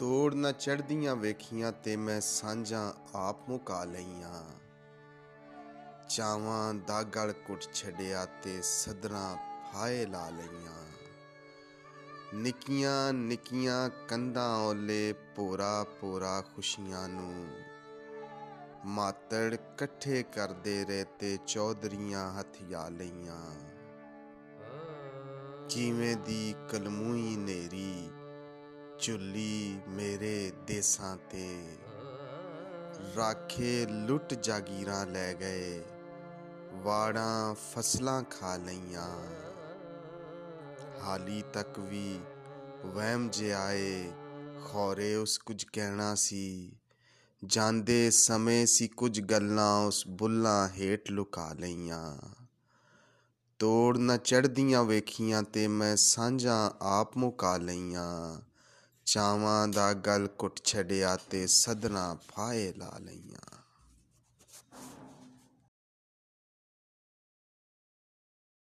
ਤੋੜ ਨਾ ਚੜਦੀਆਂ ਵੇਖੀਆਂ ਤੇ ਮੈਂ ਸਾਂਝਾਂ ਆਪ ਮੁਕਾ ਲਈਆਂ। ਚਾਵਾਂ ਦਾ ਗਲ ਕੁੱਟ ਛੱਡਿਆ ਤੇ ਸਦਰਾਂ ਫਾਏ ਲਾ ਲਈਆਂ। ਨਿੱਕੀਆਂ ਨਿੱਕੀਆਂ ਕੰਧਾਂ ਓਲੇ ਪੋਰਾ ਪੋਰਾ ਖੁਸ਼ੀਆਂ ਨੂੰ ਮਾਤੜ ਇਕੱਠੇ ਕਰਦੇ ਰਹੇ ਤੇ ਚੌਧਰੀਆਂ ਹਥਿਆ ਲਈਆਂ। ਕਿਵੇਂ ਦੀ ਕਲਮੂਈ ਨੇਰੀ ਚੁੱਲੀ ਮੇਰੇ ਦੇਸਾਂ ਤੇ। ਰਾਖੇ ਲੁੱਟ ਜਾਗੀਰਾਂ ਲੈ ਗਏ, ਵਾੜਾਂ ਫਸਲਾਂ ਖਾ ਲਈਆਂ। ਹਾਲੀ ਤੱਕ ਵੀ ਵਹਿਮ ਜਿਆਏ ਖੌਰੇ ਉਸ ਕੁਝ ਕਹਿਣਾ ਸੀ। ਜਾਂਦੇ ਸਮੇਂ ਸੀ ਕੁਝ ਗੱਲਾਂ ਉਸ ਬੁੱਲਾਂ ਹੇਠ ਲੁਕਾ ਲਈਆਂ। ਤੋੜ ਨਾ ਚੜਦੀਆਂ ਵੇਖੀਆਂ ਤੇ ਮੈਂ ਸਾਂਝਾਂ ਆਪ ਮੁਕਾ ਲਈਆਂ। ਚਾਵਾਂ ਦਾ ਗਲ ਕੁੱਟ ਛੱਡਿਆ ਤੇ ਸਦਨਾ ਫਾਏ ਲਾ ਲਈਆਂ।